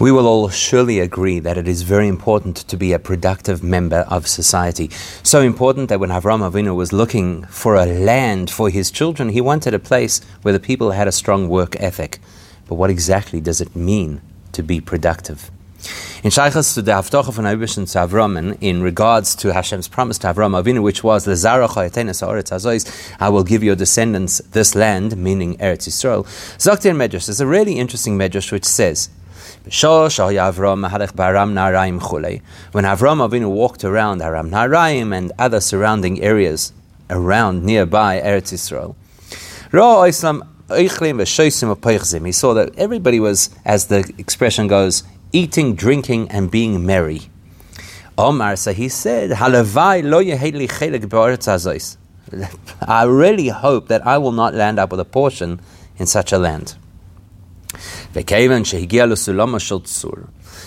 We will all surely agree that it is very important to be a productive member of society. So important that when Avram Avinu was looking for a land for his children, he wanted a place where the people had a strong work ethic. But what exactly does it mean to be productive? In Shaykhas to the Haftocha von Abishan to Avram, in regards to Hashem's promise to Avram Avinu, which was, I will give your descendants this land, meaning Eretz Yisrael, Zaktir Medrash is a really interesting Medrash which says, when Avram Avinu walked around Aram Naharaim and other surrounding areas around nearby Eretz Yisrael, he saw that everybody was, as the expression goes, eating, drinking, and being merry. Omar, so he said, I really hope that I will not land up with a portion in such a land.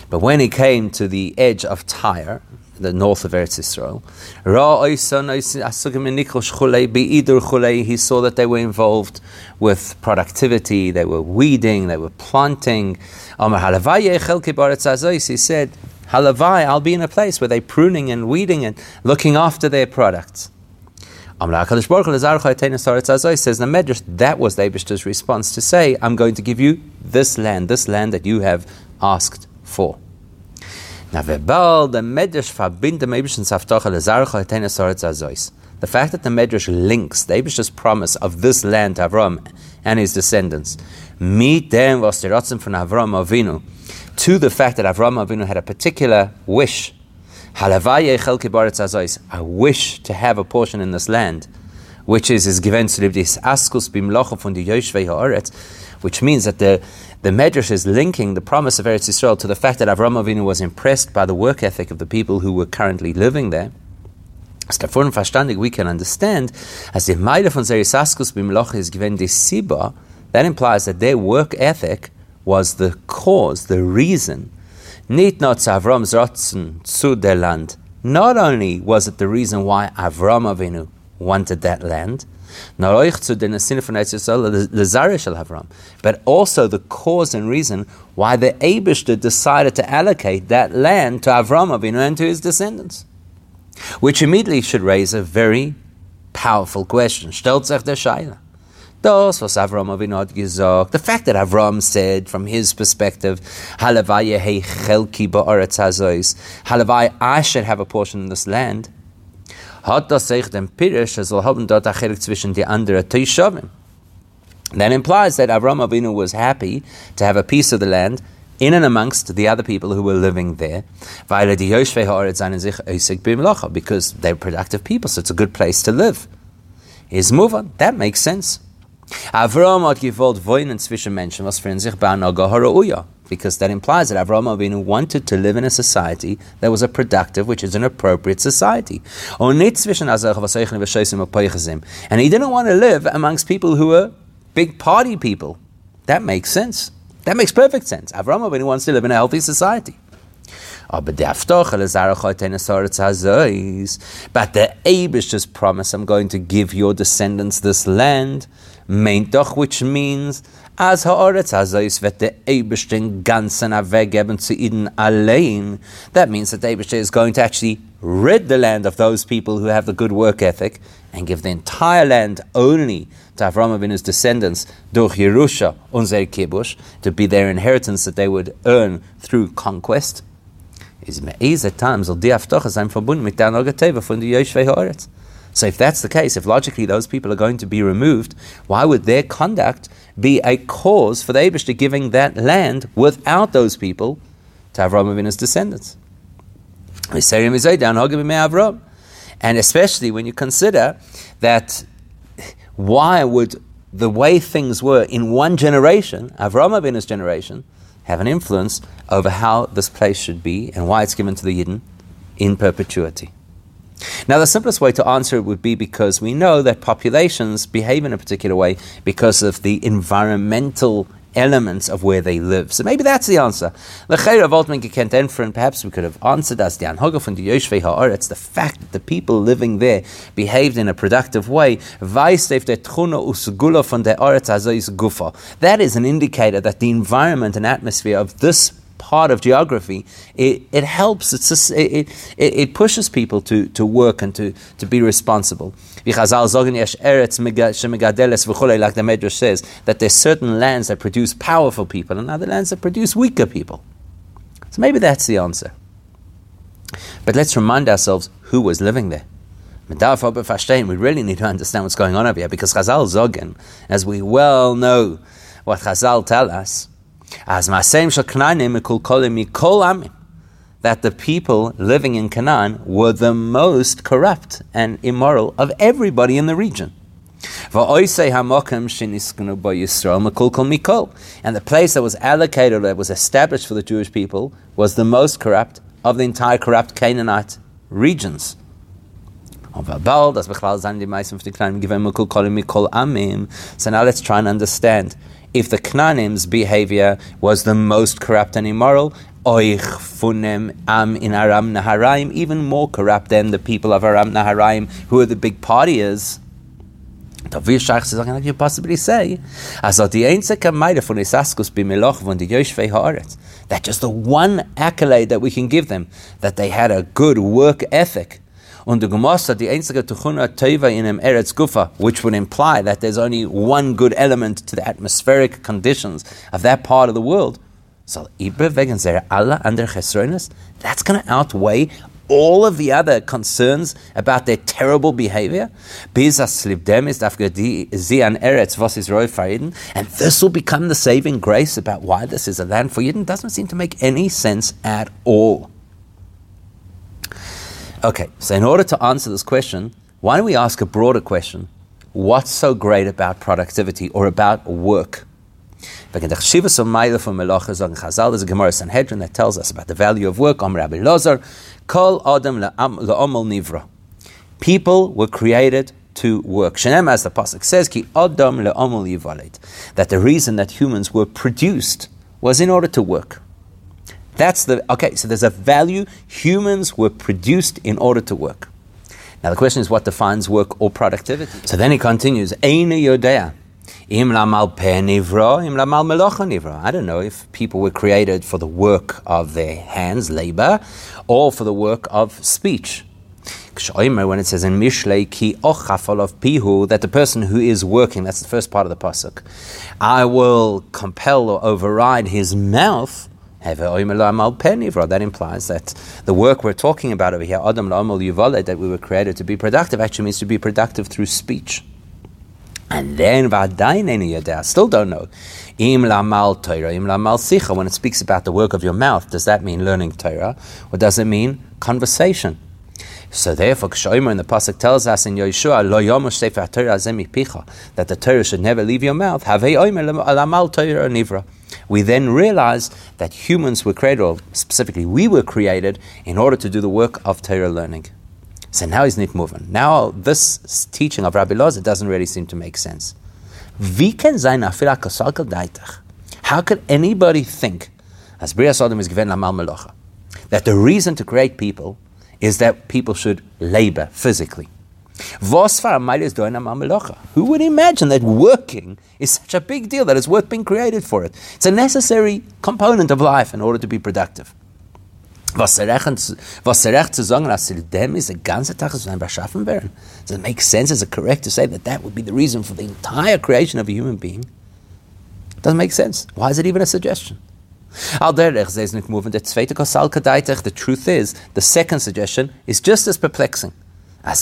But when he came to the edge of Tyre, the north of Eretz Israel, he saw that they were involved with productivity, they were weeding, they were planting. He said, Halavai, I'll be in a place where they're pruning and weeding and looking after their products. Says the Medrash, that was the Abishta's response to say, I'm going to give you this land, this land that you have asked for. Now, the medrash, The fact that the Medrash links the Abishta's promise of this land to Avram and his descendants, meet them from Avram Avinu, to the fact that Avram Avinu had a particular wish I wish to have a portion in this land, which is is given to this askus bimlocha von the Haaretz, which means that the the Medrash is linking the promise of Eretz Yisrael to the fact that Avram Avinu was impressed by the work ethic of the people who were currently living there. As we can understand, as the von Askus is given the Siba, that implies that their work ethic was the cause, the reason Nit not Avram's rotzen zu der Land. Not only was it the reason why Avram Avinu wanted that land, but also the cause and reason why the Abishter decided to allocate that land to Avram Avinu and to his descendants. Which immediately should raise a very powerful question. Stellt sich der. Das, was Avram Avinu the fact that Avram said, from his perspective, Halavai chelki ba'aretz hazois, Halavai, I should have a portion in this land, hat das sich den Pirish, haben dort zwischen die. That implies that Avram Avinu was happy to have a piece of the land in and amongst the other people who were living there, because they're productive people, so it's a good place to live. Is move on. That makes sense. Avram hat gewollt wohnen zwischen Menschen, was für sich because that implies that Avram Avinu wanted to live in a society that was a productive, which is an appropriate society. And he didn't want to live amongst people who were big party people. That makes sense. That makes perfect sense. Avram Avinu wants to live in a healthy society. But the Abish just promised, I'm going to give your descendants this land meint which means as ha'oretz hazais vet the Eberstein ganzen weggeben zu Eden allein. That means that the is going to actually rid the land of those people who have the good work ethic and give the entire land only to Avram Avinu's descendants durch Yerusha unser Kibush to be their inheritance that they would earn through conquest. Is me'ez at times al di sein verbunden mit der Nogateva von Haaretz. So, if that's the case, if logically those people are going to be removed, why would their conduct be a cause for the Abish to giving that land without those people to Avram Avinu's descendants? And especially when you consider that why would the way things were in one generation, Avram Avinu's generation, have an influence over how this place should be and why it's given to the Yidden in perpetuity? Now, the simplest way to answer it would be because we know that populations behave in a particular way because of the environmental elements of where they live. So maybe that's the answer. Perhaps we could have answered as the Anhoga from the Yoshvei the fact that the people living there behaved in a productive way. That is an indicator that the environment and atmosphere of this part of geography, it, it helps. It, it, it pushes people to, to work and to, to be responsible. Like the Medrash says, that there's certain lands that produce powerful people and other lands that produce weaker people. So maybe that's the answer. But let's remind ourselves who was living there. We really need to understand what's going on over here because Chazal Zogen, as we well know what Chazal tell us, as that the people living in Canaan were the most corrupt and immoral of everybody in the region. And the place that was allocated, that was established for the Jewish people, was the most corrupt of the entire corrupt Canaanite regions. So now let's try and understand if the Knanim's behavior was the most corrupt and immoral, oich funem am in Aram Naharaim, even more corrupt than the people of Aram Naharaim, who are the big partiers. How can you possibly say? That just the one accolade that we can give them, that they had a good work ethic. Und die Gemara die einzige Tuchuna Teva in einem Eretz Gufa, which would imply that there's only one good element to the atmospheric conditions of that part of the world. So, wegen seiner alle andere Chesronis, that's going to outweigh all of the other concerns about their terrible behavior. And this will become the saving grace about why this is a land for Yidden. Doesn't seem to make any sense at all. Okay, so in order to answer this question, why don't we ask a broader question? What's so great about productivity or about work? There's a Gemara Sanhedrin that tells us about the value of work. Rabbi Lozar, Kol Adam Nivra. People were created to work. Shenem, as the pasuk says, Ki Adam Le'omol That the reason that humans were produced was in order to work. That's the okay. So there's a value. Humans were produced in order to work. Now the question is, what defines work or productivity? So then he continues, Yodea. I don't know if people were created for the work of their hands, labor, or for the work of speech. When it says in Mishlei ki of pihu that the person who is working, that's the first part of the pasuk, I will compel or override his mouth that implies that the work we're talking about over here, Adam that we were created to be productive, actually means to be productive through speech. And then still don't know. Im lamal Torah, im lamal sicha. When it speaks about the work of your mouth, does that mean learning Torah, or does it mean conversation? So therefore, Kshoimer in the pasuk tells us in Yehoshua, Lo yomosh sefer Torah that the Torah should never leave your mouth. Have lamal Torah nivra we then realize that humans were created, or specifically we were created, in order to do the work of Torah learning. So now he's not moving. Now this teaching of Rabbi Loza doesn't really seem to make sense. How could anybody think, as Bria Sodom is given Lamal Melocha, that the reason to create people is that people should labor physically? Who would imagine that working is such a big deal that it's worth being created for it? It's a necessary component of life in order to be productive. Does it make sense? Is it correct to say that that would be the reason for the entire creation of a human being? Doesn't make sense. Why is it even a suggestion? The truth is, the second suggestion is just as perplexing. Are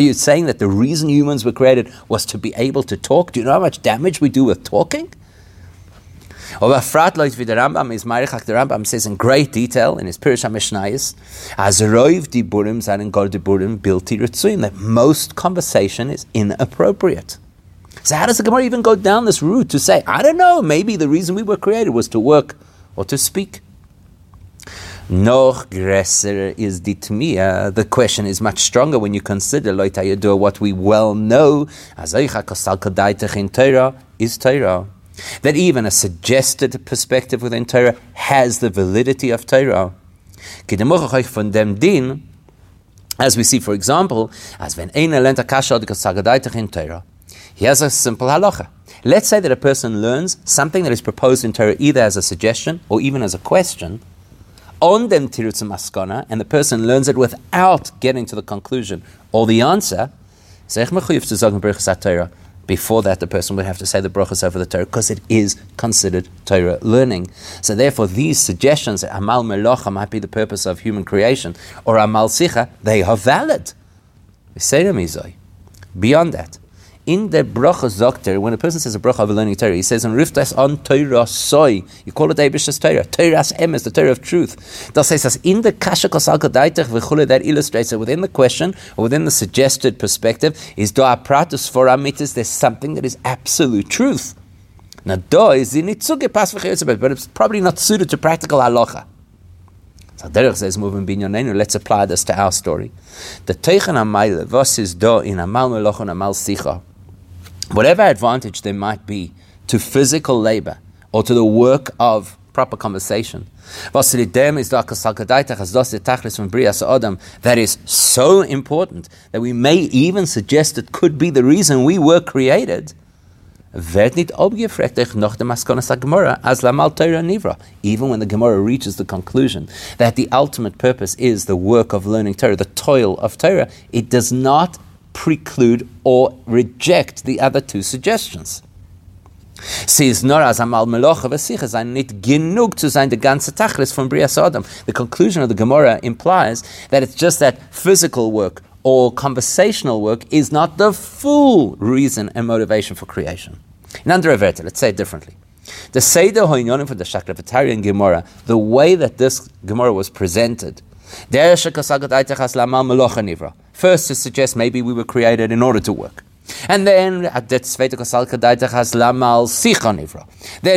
you saying that the reason humans were created was to be able to talk? Do you know how much damage we do with talking? the Rambam is The Rambam says in great detail in his Pirush HaMishnayis, as roiv diburim zayin gol diburim bilti ritzuim, that most conversation is inappropriate. So how does the Gemara even go down this route to say, I don't know, maybe the reason we were created was to work or to speak? Noch gresser is the ditmia. The question is much stronger when you consider loitayador what we well know. in Torah is Torah. That even a suggested perspective within Torah has the validity of Torah. von dem din, as we see, for example, as when ein lenta kasha in Torah, Here's a simple halacha. Let's say that a person learns something that is proposed in Torah either as a suggestion or even as a question, on them tirutz maskana, and the person learns it without getting to the conclusion or the answer. Before that, the person would have to say the brachas over the Torah because it is considered Torah learning. So, therefore, these suggestions that Amal Melocha might be the purpose of human creation or Amal Sicha, they are valid. Beyond that, in the bracha zokter, when a person says a bracha of a learning Torah, he says in riftas on Torah soy. You call it Abish's Torah. Torah's em is the Torah of truth. That says in the kasha kosal v'chule that illustrates that within the question or within the suggested perspective is do pratus for amitis. There's something that is absolute truth. Now do is in pas but it's probably not suited to practical halacha. So Derech says, moving binyanenu, let's apply this to our story. The Teichen Amayle, was is do in Amal Meloch Amal Sicha whatever advantage there might be to physical labor or to the work of proper conversation. That is so important that we may even suggest it could be the reason we were created. Even when the Gemara reaches the conclusion that the ultimate purpose is the work of learning Torah, the toil of Torah, it does not preclude or reject the other two suggestions. Sie ist nur als einmal Meloche nicht genug zu sein, the ganze Tachlis from Bria Sodom. The conclusion of the Gemara implies that it's just that physical work or conversational work is not the full reason and motivation for creation. In Averta, let's say it differently. The Seder Hoinyonim for the Shakravatarian Gemara, the way that this Gemara was presented, First, to suggest maybe we were created in order to work. And then, then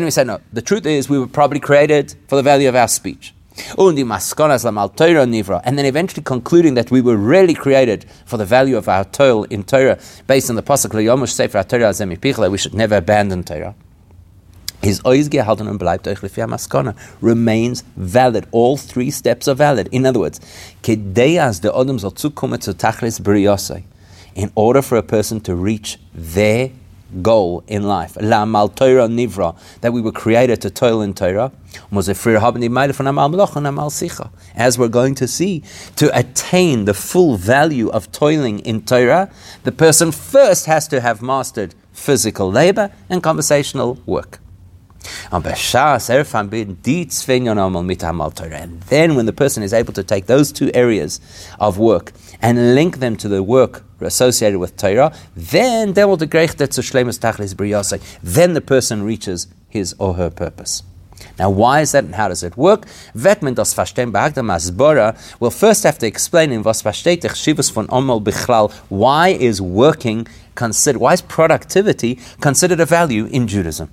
we said, no, the truth is we were probably created for the value of our speech. And then eventually concluding that we were really created for the value of our toil in Torah, based on the Pasuk Torah we should never abandon Torah his gehalten und bleibt euch maskana remains valid. All three steps are valid. In other words, kedeyas the odom soll zukommen zu tachlis. In order for a person to reach their goal in life, la mal Torah nivra, that we were created to toil in Torah, as we're going to see, to attain the full value of toiling in Torah, the person first has to have mastered physical labor and conversational work. Er and then, when the person is able to take those two areas of work and link them to the work associated with Torah, then then the person reaches his or her purpose. Now, why is that and how does it work? Will first have to explain in was Chivus von Omol Bichlal why is working considered, why is productivity considered a value in Judaism?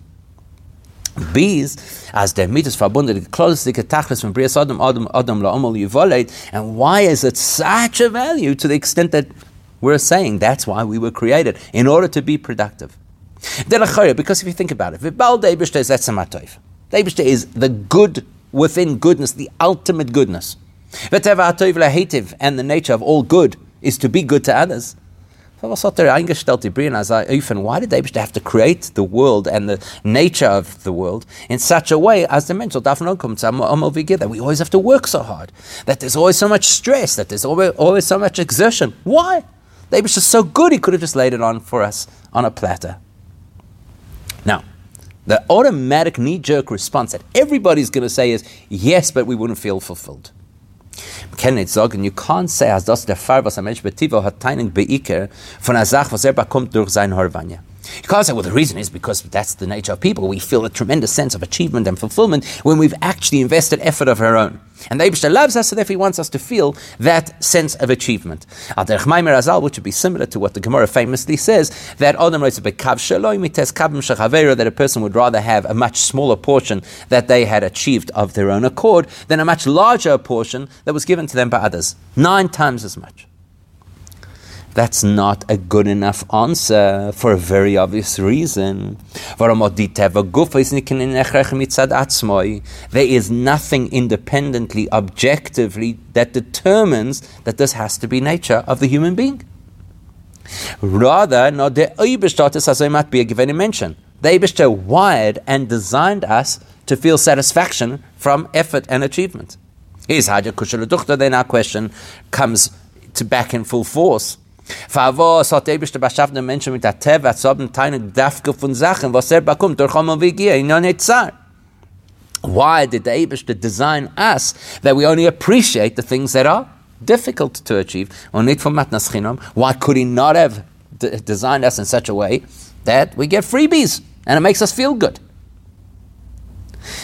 Bees, as der Mitzvah verbunden, closely Tachlis from Brias Adam, Adam, Adam La'omol Yivoleit, and why is it such a value to the extent that we're saying that's why we were created, in order to be productive. Because if you think about it, Deibishte is the good within goodness, the ultimate goodness. And the nature of all good is to be good to others. Eingestellt, die? Why did they have to create the world and the nature of the world in such a way as the mental darf not come that we always have to work so hard, that there's always so much stress, that there's always, always so much exertion. Why? They were just so good, he could have just laid it on for us on a platter. Now, the automatic knee jerk response that everybody's going to say is, yes, but we wouldn't feel fulfilled kann nicht sagen, you can't say, als das der Fall, was ein Mensch betivo hat teilen beiker von einer Sache, was er bekommt durch sein Horvanya. You can't say, well, the reason is because that's the nature of people. We feel a tremendous sense of achievement and fulfillment when we've actually invested effort of our own. And the Abishta loves us, so therefore he wants us to feel that sense of achievement. Al Derech Maimer Azal, which would be similar to what the Gemara famously says, that Adam writes that a person would rather have a much smaller portion that they had achieved of their own accord than a much larger portion that was given to them by others. Nine times as much. That's not a good enough answer for a very obvious reason. There is nothing independently, objectively, that determines that this has to be nature of the human being. Rather, not the Eibishtatis as I might be mention. The wired and designed us to feel satisfaction from effort and achievement. Here's Haja Kushaladuchta, then our question comes to back in full force. Hat Eibishter Bashavne Menschen mit der von Sachen, was er bekommt durch Homo Vigia in Yonetzar. Why did the Eibishter design us that we only appreciate the things that are difficult to achieve? Or nicht from Matnas Chinam. Why could he not have designed us in such a way that we get freebies and it makes us feel good?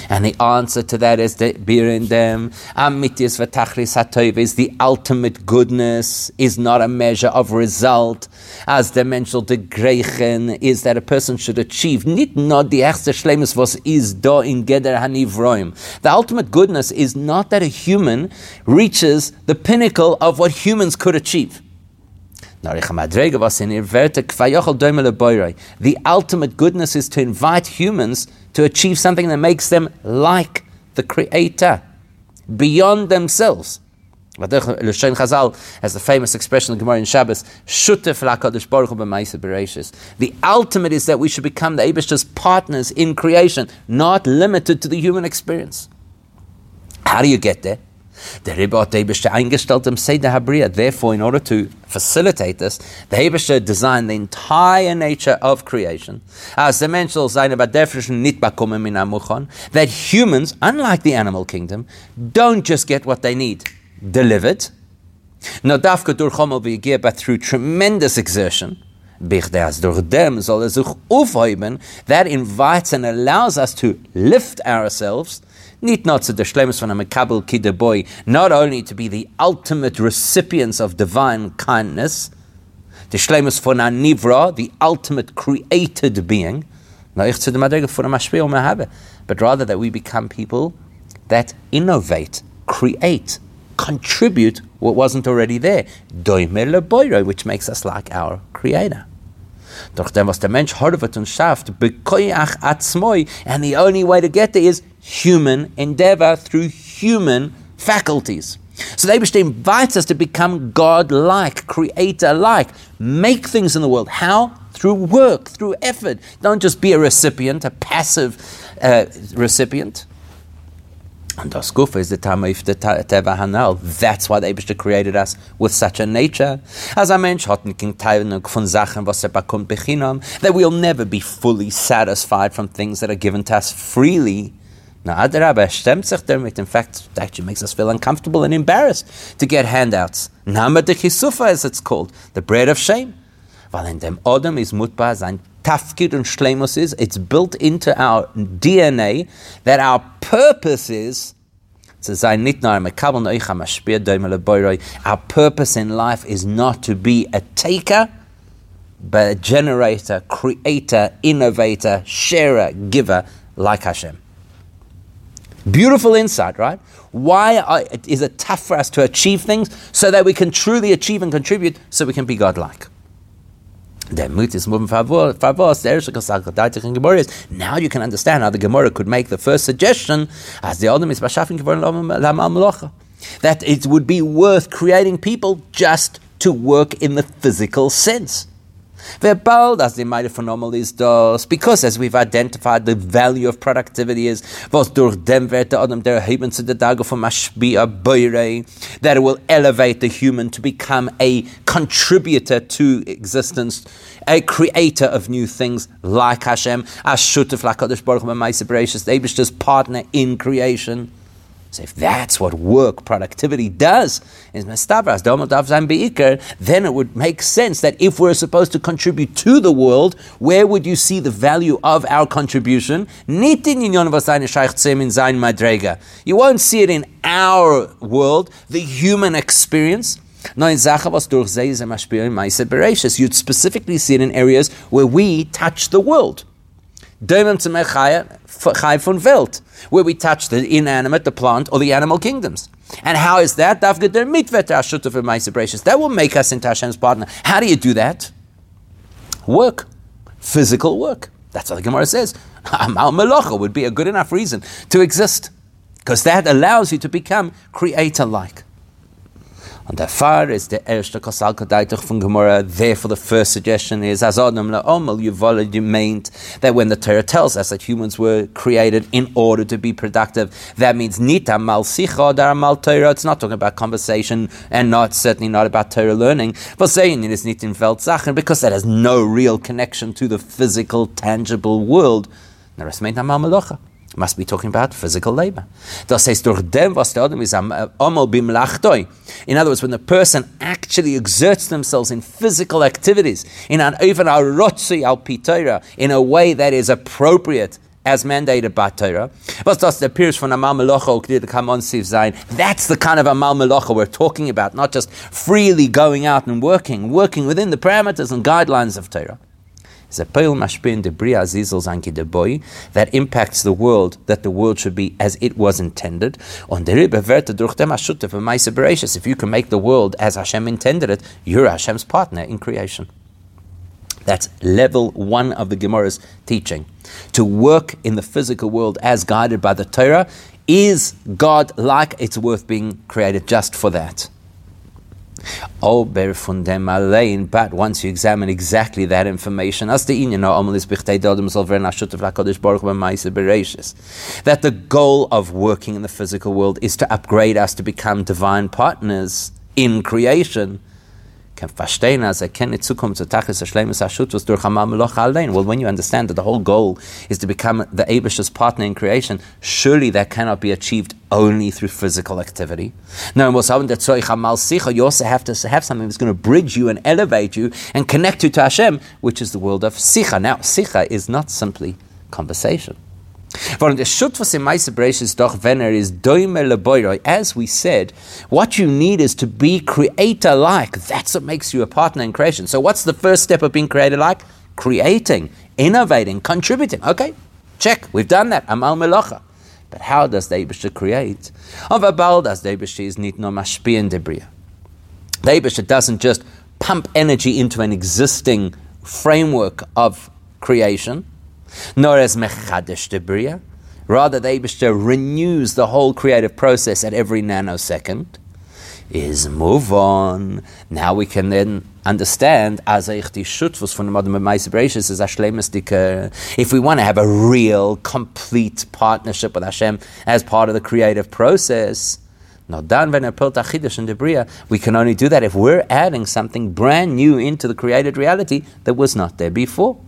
And the answer to that is that beer in them, amitis v'tachris is the ultimate goodness, is not a measure of result. As the mental de greichen is that a person should achieve, nit not the erste schlemus was is do in geder hanivroim. The ultimate goodness is not that a human reaches the pinnacle of what humans could achieve. The ultimate goodness is to invite humans to achieve something that makes them like the Creator, beyond themselves. Has the famous expression in Gemara in Shabbos, "Shutef lakadosh baruch The ultimate is that we should become the Abish's partners in creation, not limited to the human experience. How do you get there? Eingestellt im Seder Habriya. Therefore, in order to facilitate this, the Eibische designed the entire nature of creation. As the seine definition nit bakommen min amuchon, that humans, unlike the animal kingdom, don't just get what they need delivered. No dafka dur chomel v'yigir, but through tremendous exertion. Er that invites and allows us to lift ourselves Nicht not the shlemus von a mekabel kide boy, not only to be the ultimate recipients of divine kindness, the shlemus von a the ultimate created being, but rather that we become people that innovate, create, contribute what wasn't already there, which makes us like our Creator. Doch dem, was der Mensch horvet und schafft, bekoyach atzmoi, and the only way to get there is human endeavor through human faculties. So the Abishta invites us to become God-like, creator-like, make things in the world. How? Through work, through effort. Don't just be a recipient, a passive uh, recipient. And das Gufa is the Tamaif the Teva Hanal. That's why the Eibishter created us with such a nature. As a Mensch hat nicht Teilung von Sachen, was er bekommt bechinam, that we'll never be fully satisfied from things that are given to us freely. Now, Adarabah stemmt sich damit. In fact, it actually makes us feel uncomfortable and embarrassed to get handouts. Nama de Chisufa, as it's called, the bread of shame. Weil in dem Odom is mutbar sein Tafkid and Shlemus it's built into our DNA that our purpose is our purpose in life is not to be a taker, but a generator, creator, innovator, sharer, giver like Hashem. Beautiful insight, right? Why are, is it tough for us to achieve things so that we can truly achieve and contribute so we can be godlike? Now you can understand how the Gemara could make the first suggestion, as the Adam is that it would be worth creating people just to work in the physical sense. Verbal, as the mighty phenomenal is das, because as we've identified the value of productivity is, was durch dem wird Adam der Heben zu der Tage von Mashbi'a Beire, that it will elevate the human to become a contributor to existence, a creator of new things like Hashem, as Shutef Lakadosh Baruch Hu Ma'aseh Bereshis, partner in creation. So if that's what work productivity does, then it would make sense that if we're supposed to contribute to the world, where would you see the value of our contribution? You won't see it in our world, the human experience. You'd specifically see it in areas where we touch the world. Chai von Welt, where we touch the inanimate, the plant, or the animal kingdoms. And how is that? That will make us into Hashem's partner. How do you do that? Work. Physical work. That's what the Gemara says. Amal Melacha would be a good enough reason to exist. Because that allows you to become creator like. Und der Fahr ist der erste Kasalkadeitach von Gemara. Therefore, the first suggestion is, as Adam la'omal, you've already meant that when the Torah tells us that humans were created in order to be productive, that means nita mal sicha dar mal Torah. It's not talking about conversation and not certainly not about Torah learning. But saying it is nit in Sachen because that has no real connection to the physical, tangible world. Naras meint mal melocha must be talking about physical labor. Uh, lachtoi. In other words, when the person actually exerts themselves in physical activities, in an even a rotzi al pitera, in a way that is appropriate as mandated by Torah. Was das Pirs von Amal Melocha Ukdir Kamon Siv Zayin? That's the kind of Amal Melocha we're talking about, not just freely going out and working, working within the parameters and guidelines of Torah that impacts the world, that the world should be as it was intended. If you can make the world as Hashem intended it, you're Hashem's partner in creation. That's level one of the Gemara's teaching. To work in the physical world as guided by the Torah is God like it's worth being created just for that. Ober von dem allein, but once you examine exactly that information, as the inyan omelis bichtei dodem solver nashutev lakodesh baruch b'maise bereishis, that the goal of working in the physical world is to upgrade us to become divine partners in creation can verstehen, als er kennt Zukunft zu Tachis Ashlemus Ashutus durch Hamal Meloch allein. Well, when you understand that the whole goal is to become the Abish's partner in creation, surely that cannot be achieved only through physical activity. No, you also have to have something that's going to bridge you and elevate you and connect you to Hashem, which is the world of Sicha. Now, Sicha is not simply conversation. Er As we said, what you need is to be creator like. That's what makes you a partner in creation. So, what's the first step of being creator like? Creating, innovating, contributing. Okay, check. We've done that. Amal Melacha. But how does the Eibishter create? Of a bal does the Eibishter is no mashpien debria. The Eibishter doesn't just pump energy into an existing framework of creation nor as mechadesh debria. Rather, the Abishter renews the whole creative process at every nanosecond. Is move on. Now we can then understand as dem Adam Meise is If we want to have a real, complete partnership with Hashem as part of the creative process, the we can only do that if we're adding something brand new into the created reality that was not there before.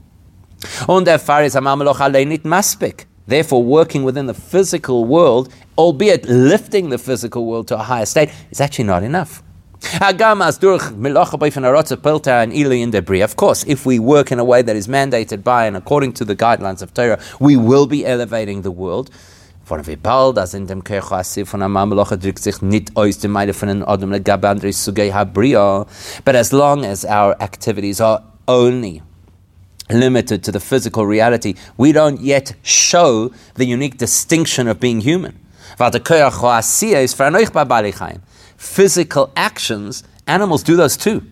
Therefore, working within the physical world, albeit lifting the physical world to a higher state, is actually not enough. Of course, if we work in a way that is mandated by and according to the guidelines of Torah, we will be elevating the world. But as long as our activities are only limited to the physical reality, we don't yet show the unique distinction of being human. Physical actions, animals do those too.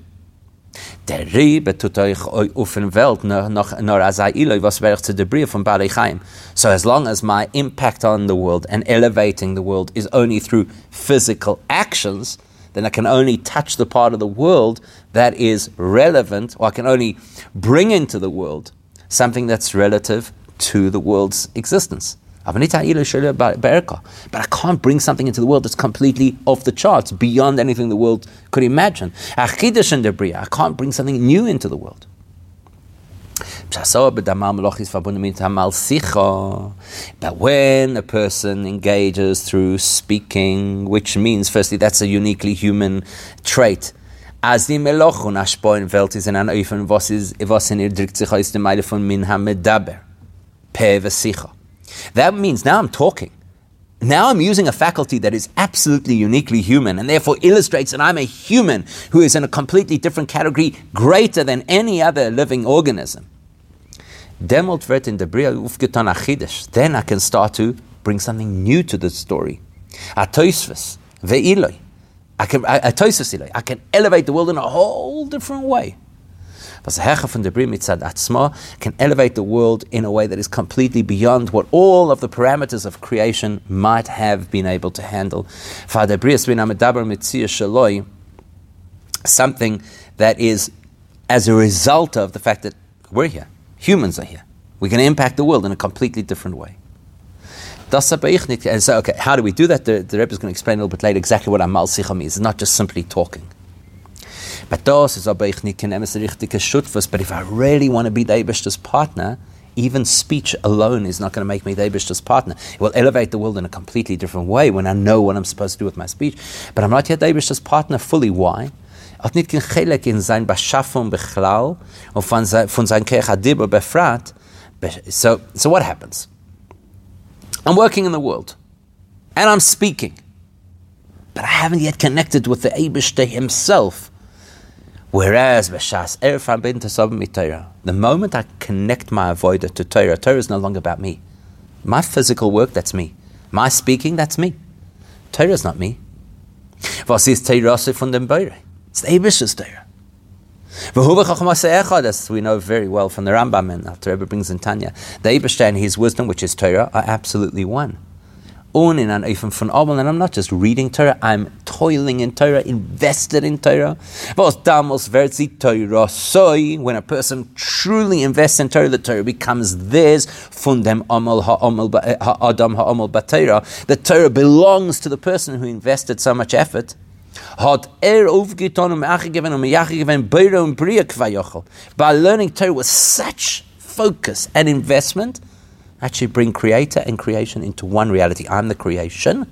So as long as my impact on the world and elevating the world is only through physical actions, then I can only touch the part of the world that is relevant, or I can only bring into the world something that's relative to the world's existence. But I can't bring something into the world that's completely off the charts, beyond anything the world could imagine. I can't bring something new into the world. But when a person engages through speaking, which means, firstly, that's a uniquely human trait. As an Min Hamedaber. That means now I'm talking. Now I'm using a faculty that is absolutely uniquely human and therefore illustrates that I'm a human who is in a completely different category, greater than any other living organism. Then I can start to bring something new to the story. I can. I can elevate the world in a whole different way. Was Hecha der Bria mitzad atzma can elevate the world in a way that is completely beyond what all of the parameters of creation might have been able to handle. Something that is as a result of the fact that we're here, humans are here. We can impact the world in a completely different way. And so, okay, how do we do that? The, the Rebbe is going to explain a little bit later exactly what Amal Sicha is. It's not just simply talking. But das ist aber ich nicht richtige. But if I really want to be the Eibishter's partner, even speech alone is not going to make me the Eibishter's partner. It will elevate the world in a completely different way when I know what I'm supposed to do with my speech. But I'm not yet the Eibishter's partner fully. Why? in sein Beschaffung und von sein, von sein. So, so what happens? I'm working in the world and I'm speaking, but I haven't yet connected with the Eibishter himself. Whereas the moment I connect my avoider to Torah, Torah is no longer about me. My physical work, that's me. My speaking, that's me. Torah is not me. Was ist Torah von dem? It's the Abish's Torah. As we know very well from the Rambam and after Rebbe brings in Tanya, the Abish and his wisdom, which is Torah, are absolutely one ohne an Eifem von Abel, and I'm not just reading Torah, I'm toiling in Torah, invested in Torah. When a person truly invests in Torah, the Torah becomes theirs, von dem Amel ha'adam ha'amel b'Torah. The Torah belongs to the person who invested so much effort. Er By learning Torah with such focus and investment, actually bring creator and creation into one reality. I'm the creation,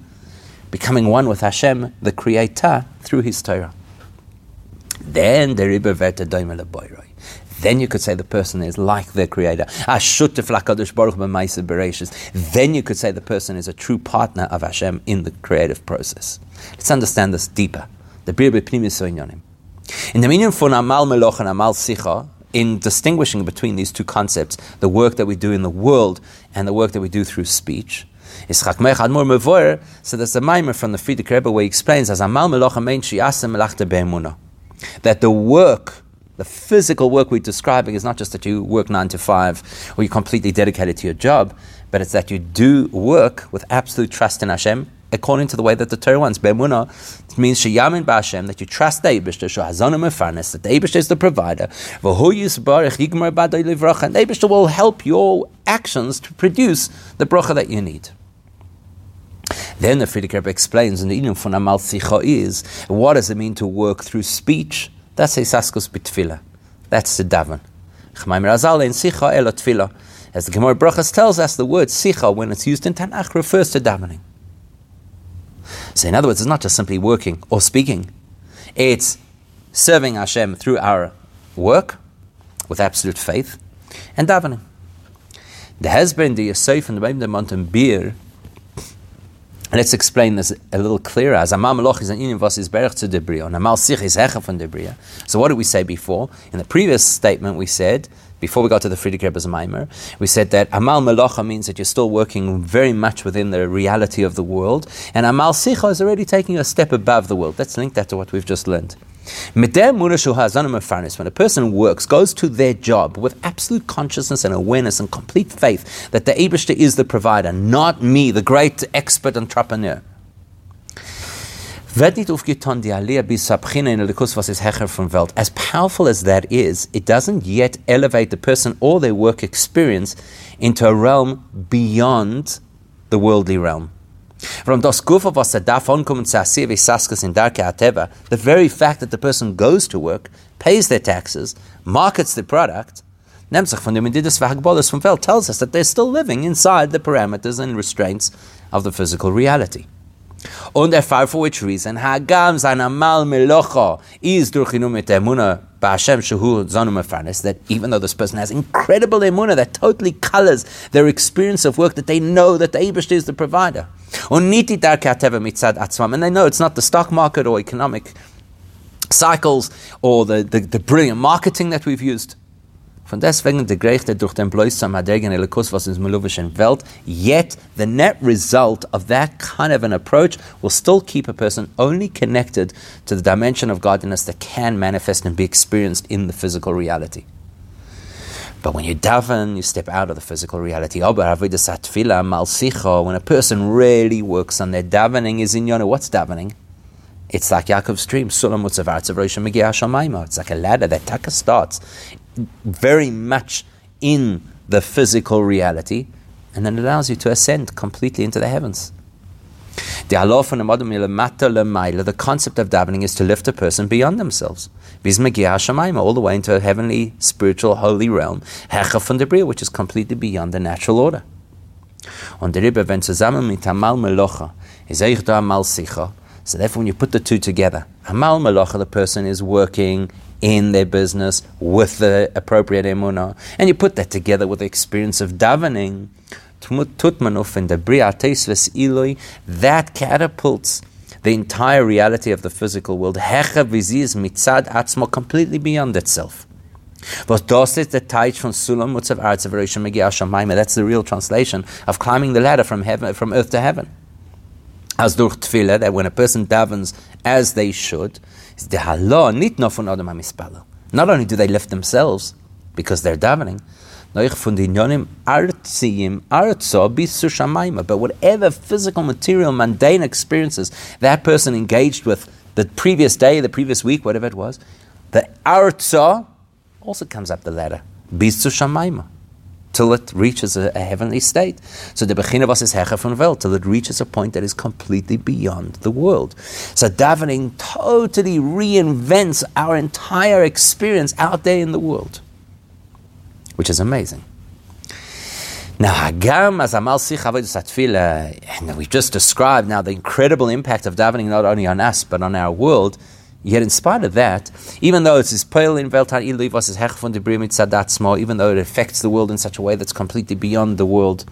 becoming one with Hashem, the creator, through his Torah. Then the then you could say the person is like the creator. Then you could say the person is a true partner of Hashem in the creative process. Let's understand this deeper. The In the meaning for Amal Meloch and Amal Sicha, in distinguishing between these two concepts, the work that we do in the world and the work that we do through speech. So there's a mimer from the Frierdiker Rebbe where he explains as Amal that the work, the physical work we're describing is not just that you work nine to five or you're completely dedicated to your job, but it's that you do work with absolute trust in Hashem according to the way that the Torah wants. Be'emuna means sheyamin b'Hashem that you trust the Eibushter, shehazonim mefarnes that the Eibushter is the provider. V'hu yisbarich yigmar b'adoi livracha, and the Eibushter will help your actions to produce the bracha that you need. Then the Frierdiker Rebbe explains in the Inum von Amal Sicha is what does it mean to work through speech? That's a saskus bitfila. That's the daven. As the Gemara Brachas tells us, the word sicha, when it's used in Tanakh, refers to davening. So, in other words, it's not just simply working or speaking, it's serving Hashem through our work with absolute faith and davening. There has been the Yosef and the Baim the Mountain Beer. Let's explain this a little clearer. So, what did we say before? In the previous statement, we said before we got to the Frierdiker Rebbe's Maimer, we said that Amal Melacha means that you're still working very much within the reality of the world, and Amal Sicha is already taking a step above the world. Let's link that to what we've just learned. When a person works, goes to their job with absolute consciousness and awareness and complete faith that the Abishta is the provider, not me, the great expert entrepreneur. Wird nicht aufgetan die Aliyah bis Sabchina in Elikus, was ist Hecher von Welt. As powerful as that is, it doesn't yet elevate the person or their work experience into a realm beyond the worldly realm. From das Gufa, was zu Asir in Darke Ateva, the very fact that the person goes to work, pays their taxes, markets the product, Nemzach von dem Indidas Vahagbolas from Welt tells us that they're still living inside the parameters and restraints of the physical reality. Und erfahr for which reason, Hagam sein Amal Melocha is durch mit Emuna Ba'Hashem Shehu Zonu Mefarnes, that even though this person has incredible Emuna that totally colors their experience of work, that they know that the Abish is the provider. And they know it's not the stock market or economic cycles or the, the, the brilliant marketing that we've used. Von deswegen der Gerechte durch den Bloisam Adegen Elikus, was in Meluvischen Welt, yet the net result of that kind of an approach will still keep a person only connected to the dimension of godliness that can manifest and be experienced in the physical reality. But when you daven, you step out of the physical reality. Uh, when a person really works on their davening is in yona. What's davening? It's like Yaakov's dream. It's like a ladder that taka starts very much in the physical reality and then allows you to ascend completely into the heavens. The concept of davening is to lift a person beyond themselves. All the way into a heavenly, spiritual, holy realm, which is completely beyond the natural order. Und der Rebbe, wenn zusammen mit Amal Melocha, ist euch da Sicha, so therefore, when you put the two together, Hamal Malacha, the person is working in their business with the appropriate emunah, and you put that together with the experience of davening, that catapults the entire reality of the physical world, mitzad atzmo completely beyond itself. That's the real translation of climbing the ladder from heaven from earth to heaven as durch Tefillah, that when a person davens as they should, is the halal nit no von Adam Not only do they lift themselves because they're davening, but whatever physical, material, mundane experiences that person engaged with the previous day, the previous week, whatever it was, the artza also comes up the ladder. Bis zu Shamaima till it reaches a, a heavenly state. So the Bechina was is Hecher von Welt, till it reaches a point that is completely beyond the world. So davening totally reinvents our entire experience out there in the world, which is amazing. Now, Hagam as Amal Sich and we've just described now the incredible impact of davening not only on us but on our world. Yet, in spite of that, even though it's his pearl in Weltan Ilivos is Hech even though it affects the world in such a way that's completely beyond the world,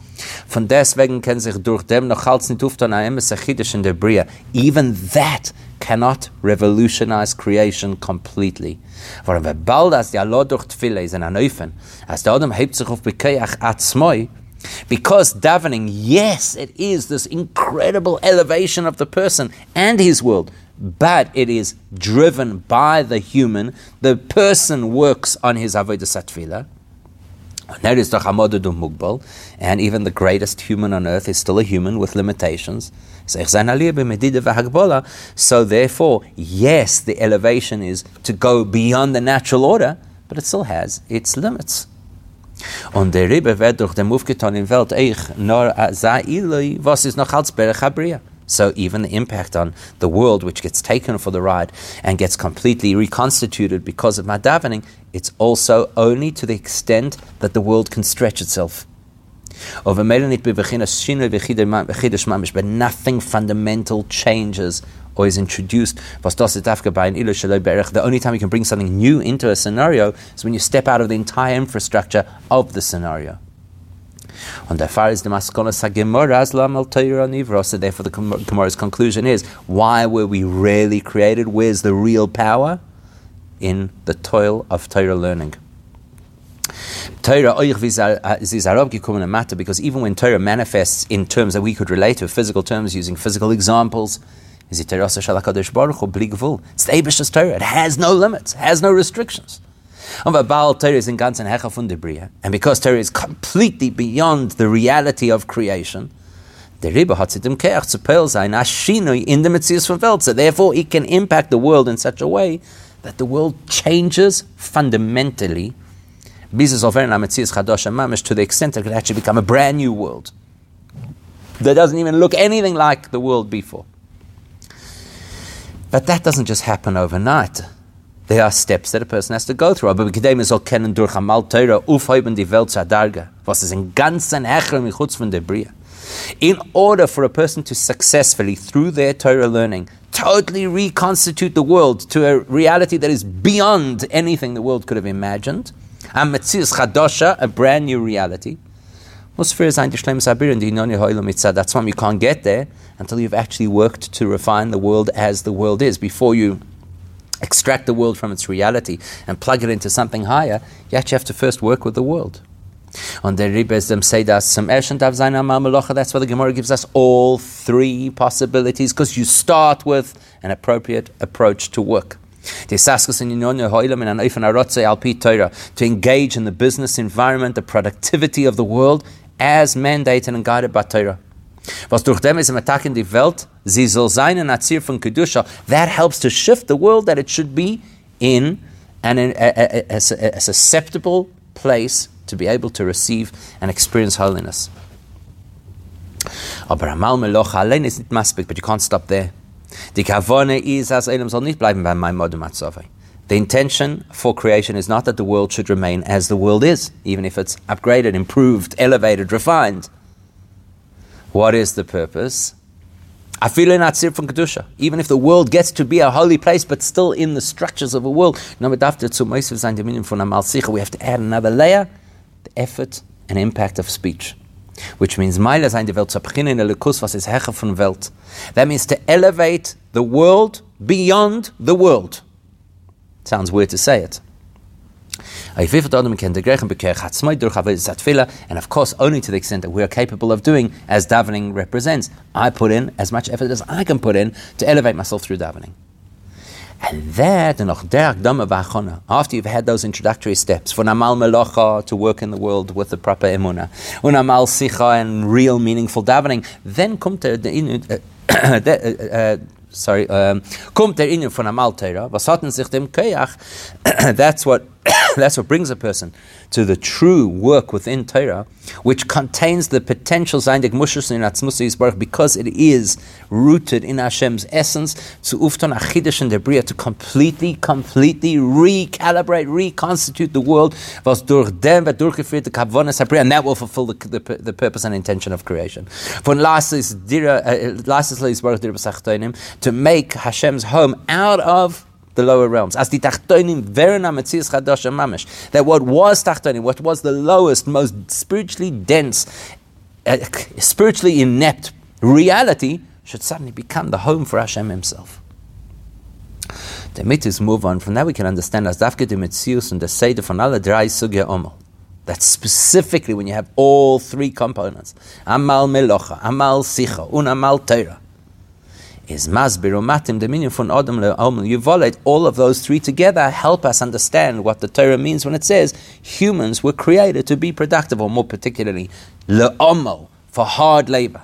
von deswegen kann sich durch dem noch halt nicht uftan in der Bria. Even that cannot revolutionize creation completely. Warum wir bald als die Allah durch Tfille ist ein Anöfen, als der Adam hebt sich auf Bekeach Atzmoi, because davening, yes, it is this incredible elevation of the person and his world but it is driven by the human. The person works on his avodah satfila. That is the mugbal, and even the greatest human on earth is still a human with limitations. So therefore, yes, the elevation is to go beyond the natural order, but it still has its limits. Und der wird durch in Welt eich nor was ist noch als Berech so even the impact on the world, which gets taken for the ride and gets completely reconstituted because of my davening, it's also only to the extent that the world can stretch itself. But nothing fundamental changes or is introduced. The only time you can bring something new into a scenario is when you step out of the entire infrastructure of the scenario. And therefore, is the Maskonas HaGemara as Lam al Nivra. So therefore, the Gemara's conclusion is, why were we really created? Where's the real power? In the toil of Torah learning. Torah uh, matter because even when Torah manifests in terms that we could relate to, physical terms using physical examples, is it Torah It's the Abish's Torah. It has no limits, has no restrictions. Aber Baal Torah is in ganzen Hecha von der Bria. Eh? And because Torah is completely beyond the reality of creation, the Rebbe hat sich dem Keach zu Peil sein, Ashinui in the Metzius von Welt. So therefore it can impact the world in such a way that the world changes fundamentally to the extent that it actually become a brand new world that doesn't even look anything like the world before. But that doesn't just happen overnight. There are steps that a person has to go through. Aber wir soll kennen durch Amal Teure aufheben die Welt zur Darga, was ist in ganzen Hecher michutz von der Bria. In order for a person to successfully, through their Torah learning, totally reconstitute the world to a reality that is beyond anything the world could have imagined, a Metzius Chadosha, a brand new reality, That's why you can't get there until you've actually worked to refine the world as the world is. Before you extract the world from its reality and plug it into something higher, you actually have to first work with the world. On the Ribes say that some That's why the Gemara gives us all three possibilities because you start with an appropriate approach to work. To engage in the business environment, the productivity of the world as mandated and guided by Torah. Was durch dem ist er im Attack in die Welt Atzir from Kedusha, that helps to shift the world that it should be in and in, a, a, a, a susceptible place to be able to receive and experience holiness. But you can't stop there. The intention for creation is not that the world should remain as the world is, even if it's upgraded, improved, elevated, refined. What is the purpose? Even if the world gets to be a holy place, but still in the structures of a world, we have to add another layer, the effort and impact of speech. Which means, Meile sein die Welt in der was ist von Welt. That means to elevate the world beyond the world. Sounds weird to say it. And of course, only to the extent that we are capable of doing, as davening represents. I put in as much effort as I can put in to elevate myself through davening. And that, after you've had those introductory steps, for namal melocha, to work in the world with the proper emuna, unamal sicha, and real meaningful davening, then come to the uh, uh, sorry, um, kommt der Inyan von Amal Teira, was hatten sich that's what That's what brings a person to the true work within Torah, which contains the potential Zaindik Mushus in Atzmusi Yisbarach because it is rooted in Hashem's essence to Ufton Achidish and Debria to completely, completely recalibrate, reconstitute the world, was durch dem durchgeführt and that will fulfill the, the, the purpose and intention of creation. Von Lasis uh, to make Hashem's home out of the lower realms. As the tachtonim verena metzias mamish. That what was tachtonim, what was the lowest, most spiritually dense, uh, spiritually inept reality, should suddenly become the home for Hashem Himself. The mitzvahs move on. From that, we can understand as dafke de and the seder von alle drei sugya omel. That specifically when you have all three components: amal melocha, amal sicha, un amal teira is masbir matim dominion from Adam le'omel yuvolet. All of those three together help us understand what the Torah means when it says humans were created to be productive, or more particularly le'omel for hard labor.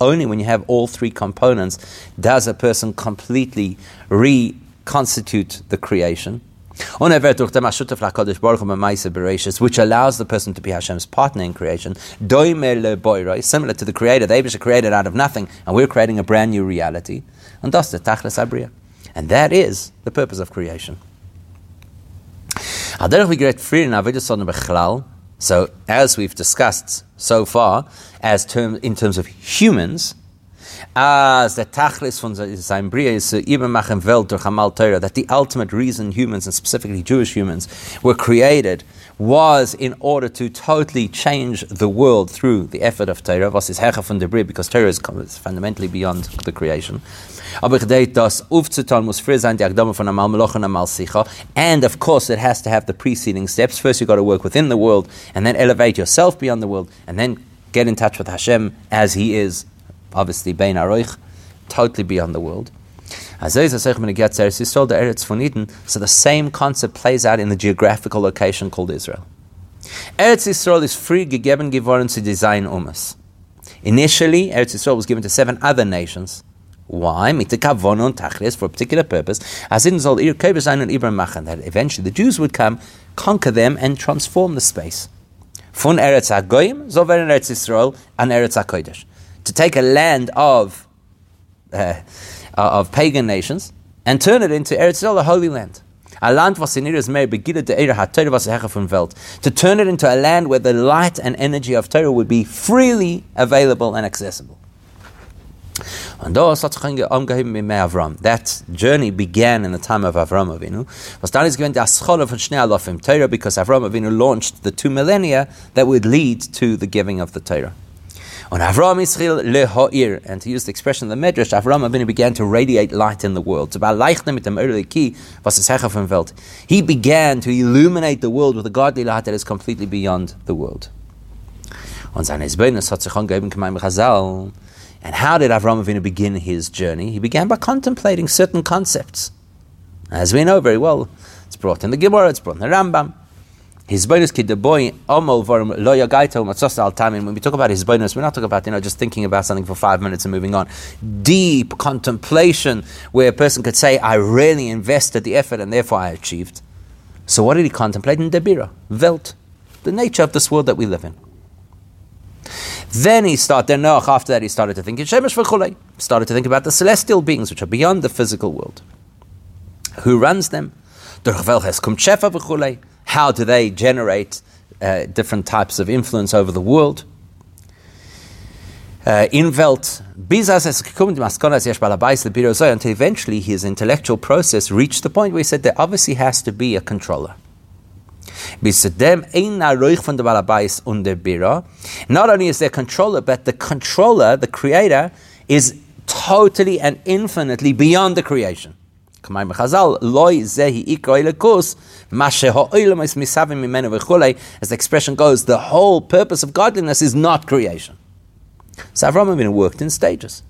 Only when you have all three components does a person completely reconstitute the creation which allows the person to be Hashem's partner in creation. Similar to the Creator, the Abish created out of nothing, and we're creating a brand new reality. And thus the Tachlis. And that is the purpose of creation. So, as we've discussed so far, as term, in terms of humans, as the tachlis von seinem Bria is äh, machen Welt durch Hamal Torah, that the ultimate reason humans, and specifically Jewish humans, were created was in order to totally change the world through the effort of Torah, was is Hecha von der Bria, because Torah is fundamentally beyond the creation. Aber ich das aufzutan muss früher sein, die Akdama von Amal Meloch und Amal Sicha. And of course, it has to have the preceding steps. First, you've got to work within the world, and then elevate yourself beyond the world, and then get in touch with Hashem as He is obviously Bein Aroich, totally beyond the world. So the same concept plays out in the geographical location called Israel. Eretz Yisrael is free gegeben geworden zu design umas. Initially, Eretz Yisrael was given to seven other nations. Why? Mit tachlis for a particular purpose. As in ihr Köber sein und machen that eventually the Jews would come, conquer them, and transform the space. Von Eretz HaGoyim, so werden Eretz Yisrael an Eretz HaKodesh to take a land of, uh, of pagan nations and turn it into Eretz Yisrael, a holy land. A land. To turn it into a land where the light and energy of Torah would be freely available and accessible. And That journey began in the time of Avram Avinu. Was dann ist gewesen der Schola von Shnei Alofim Torah because Avram Avinu launched the two millennia that would lead to the giving of the Torah. On Avram Yisrael lehoir, and to use the expression of the Medrash, Avram Avinu began to radiate light in the world. He began to illuminate the world with a godly light that is completely beyond the world. And how did Avram Avinu begin his journey? He began by contemplating certain concepts. As we know very well, it's brought in the Gemara, it's brought in the Rambam. His bonus kid the boy omol vorum lo yagaito matzos al tamin. When we talk about his bonus, we're not talking about you know just thinking about something for five minutes and moving on. Deep contemplation where a person could say, "I really invested the effort and therefore I achieved." So what did he contemplate in Debira? Welt, the nature of this world that we live in. Then he started, then Noach, after that, he started to think in Shemesh v'chulei. Started to think about the celestial beings which are beyond the physical world. Who runs them? Durch welches kommt Shefa v'chulei? How do they generate uh, different types of influence over the world. Uh, until eventually his intellectual process reached the point where he said there obviously has to be a controller. Not only is there controller, but the controller, the creator, is totally and infinitely beyond the creation. As the expression goes, the whole purpose of godliness is not creation. So Avram Avinu worked in stages.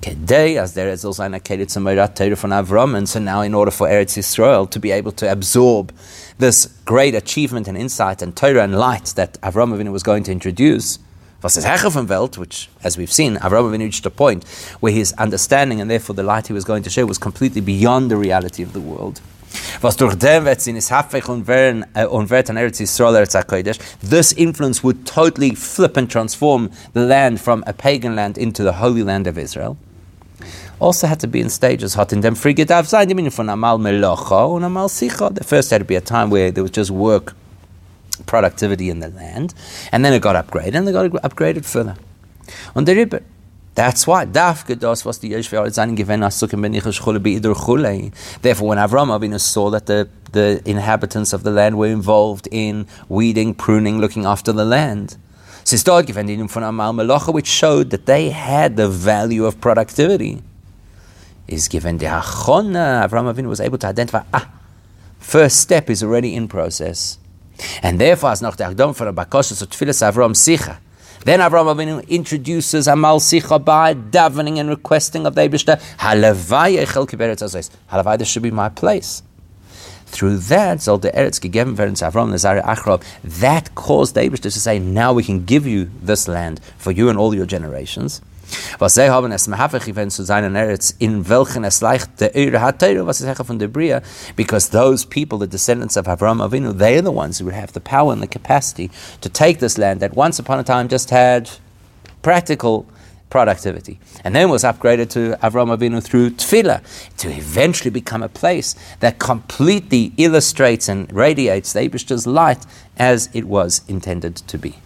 Kedei, as there is also indicated some Torah from Avram, and so now in order for Eretz Yisrael to be able to absorb this great achievement and insight and Torah and light that Avram Avinu was going to introduce, from Welt, which, as we've seen, Avraham Avinu reached a point where his understanding and therefore the light he was going to share was completely beyond the reality of the world. This influence would totally flip and transform the land from a pagan land into the holy land of Israel. Also had to be in stages. Hat in Amal Sicha. The first had to be a time where there was just work productivity in the land, and then it got upgraded, and they got upgraded further. Und der Rebbe, that's why. Therefore, when Avram Avinu saw that the, the inhabitants of the land were involved in weeding, pruning, looking after the land, Amal which showed that they had the value of productivity. Is given the Achona, Avram Avinu was able to identify, ah, first step is already in process. And therefore, as nach der Agdom von der Bakosha zu Tfilis Avram Sicha, then Avram Avinu introduces Amal Sicha by davening and requesting of the Eibishter, Halavai Echel Kiberet Azais. Halavai, this should be my place. Through that, soll der Eretz gegeben werden Avram Achrob. That caused the Eibishter to say, now we can give you this land for you and all your generations. Was sie haben es zu Eretz, in welchen es leicht der Eure hat was von der Bria, because those people, the descendants of Avram Avinu, they are the ones who would have the power and the capacity to take this land that once upon a time just had practical productivity. And then was upgraded to Avram Avinu through Tefillah to eventually become a place that completely illustrates and radiates the Eibishter's light as it was intended to be.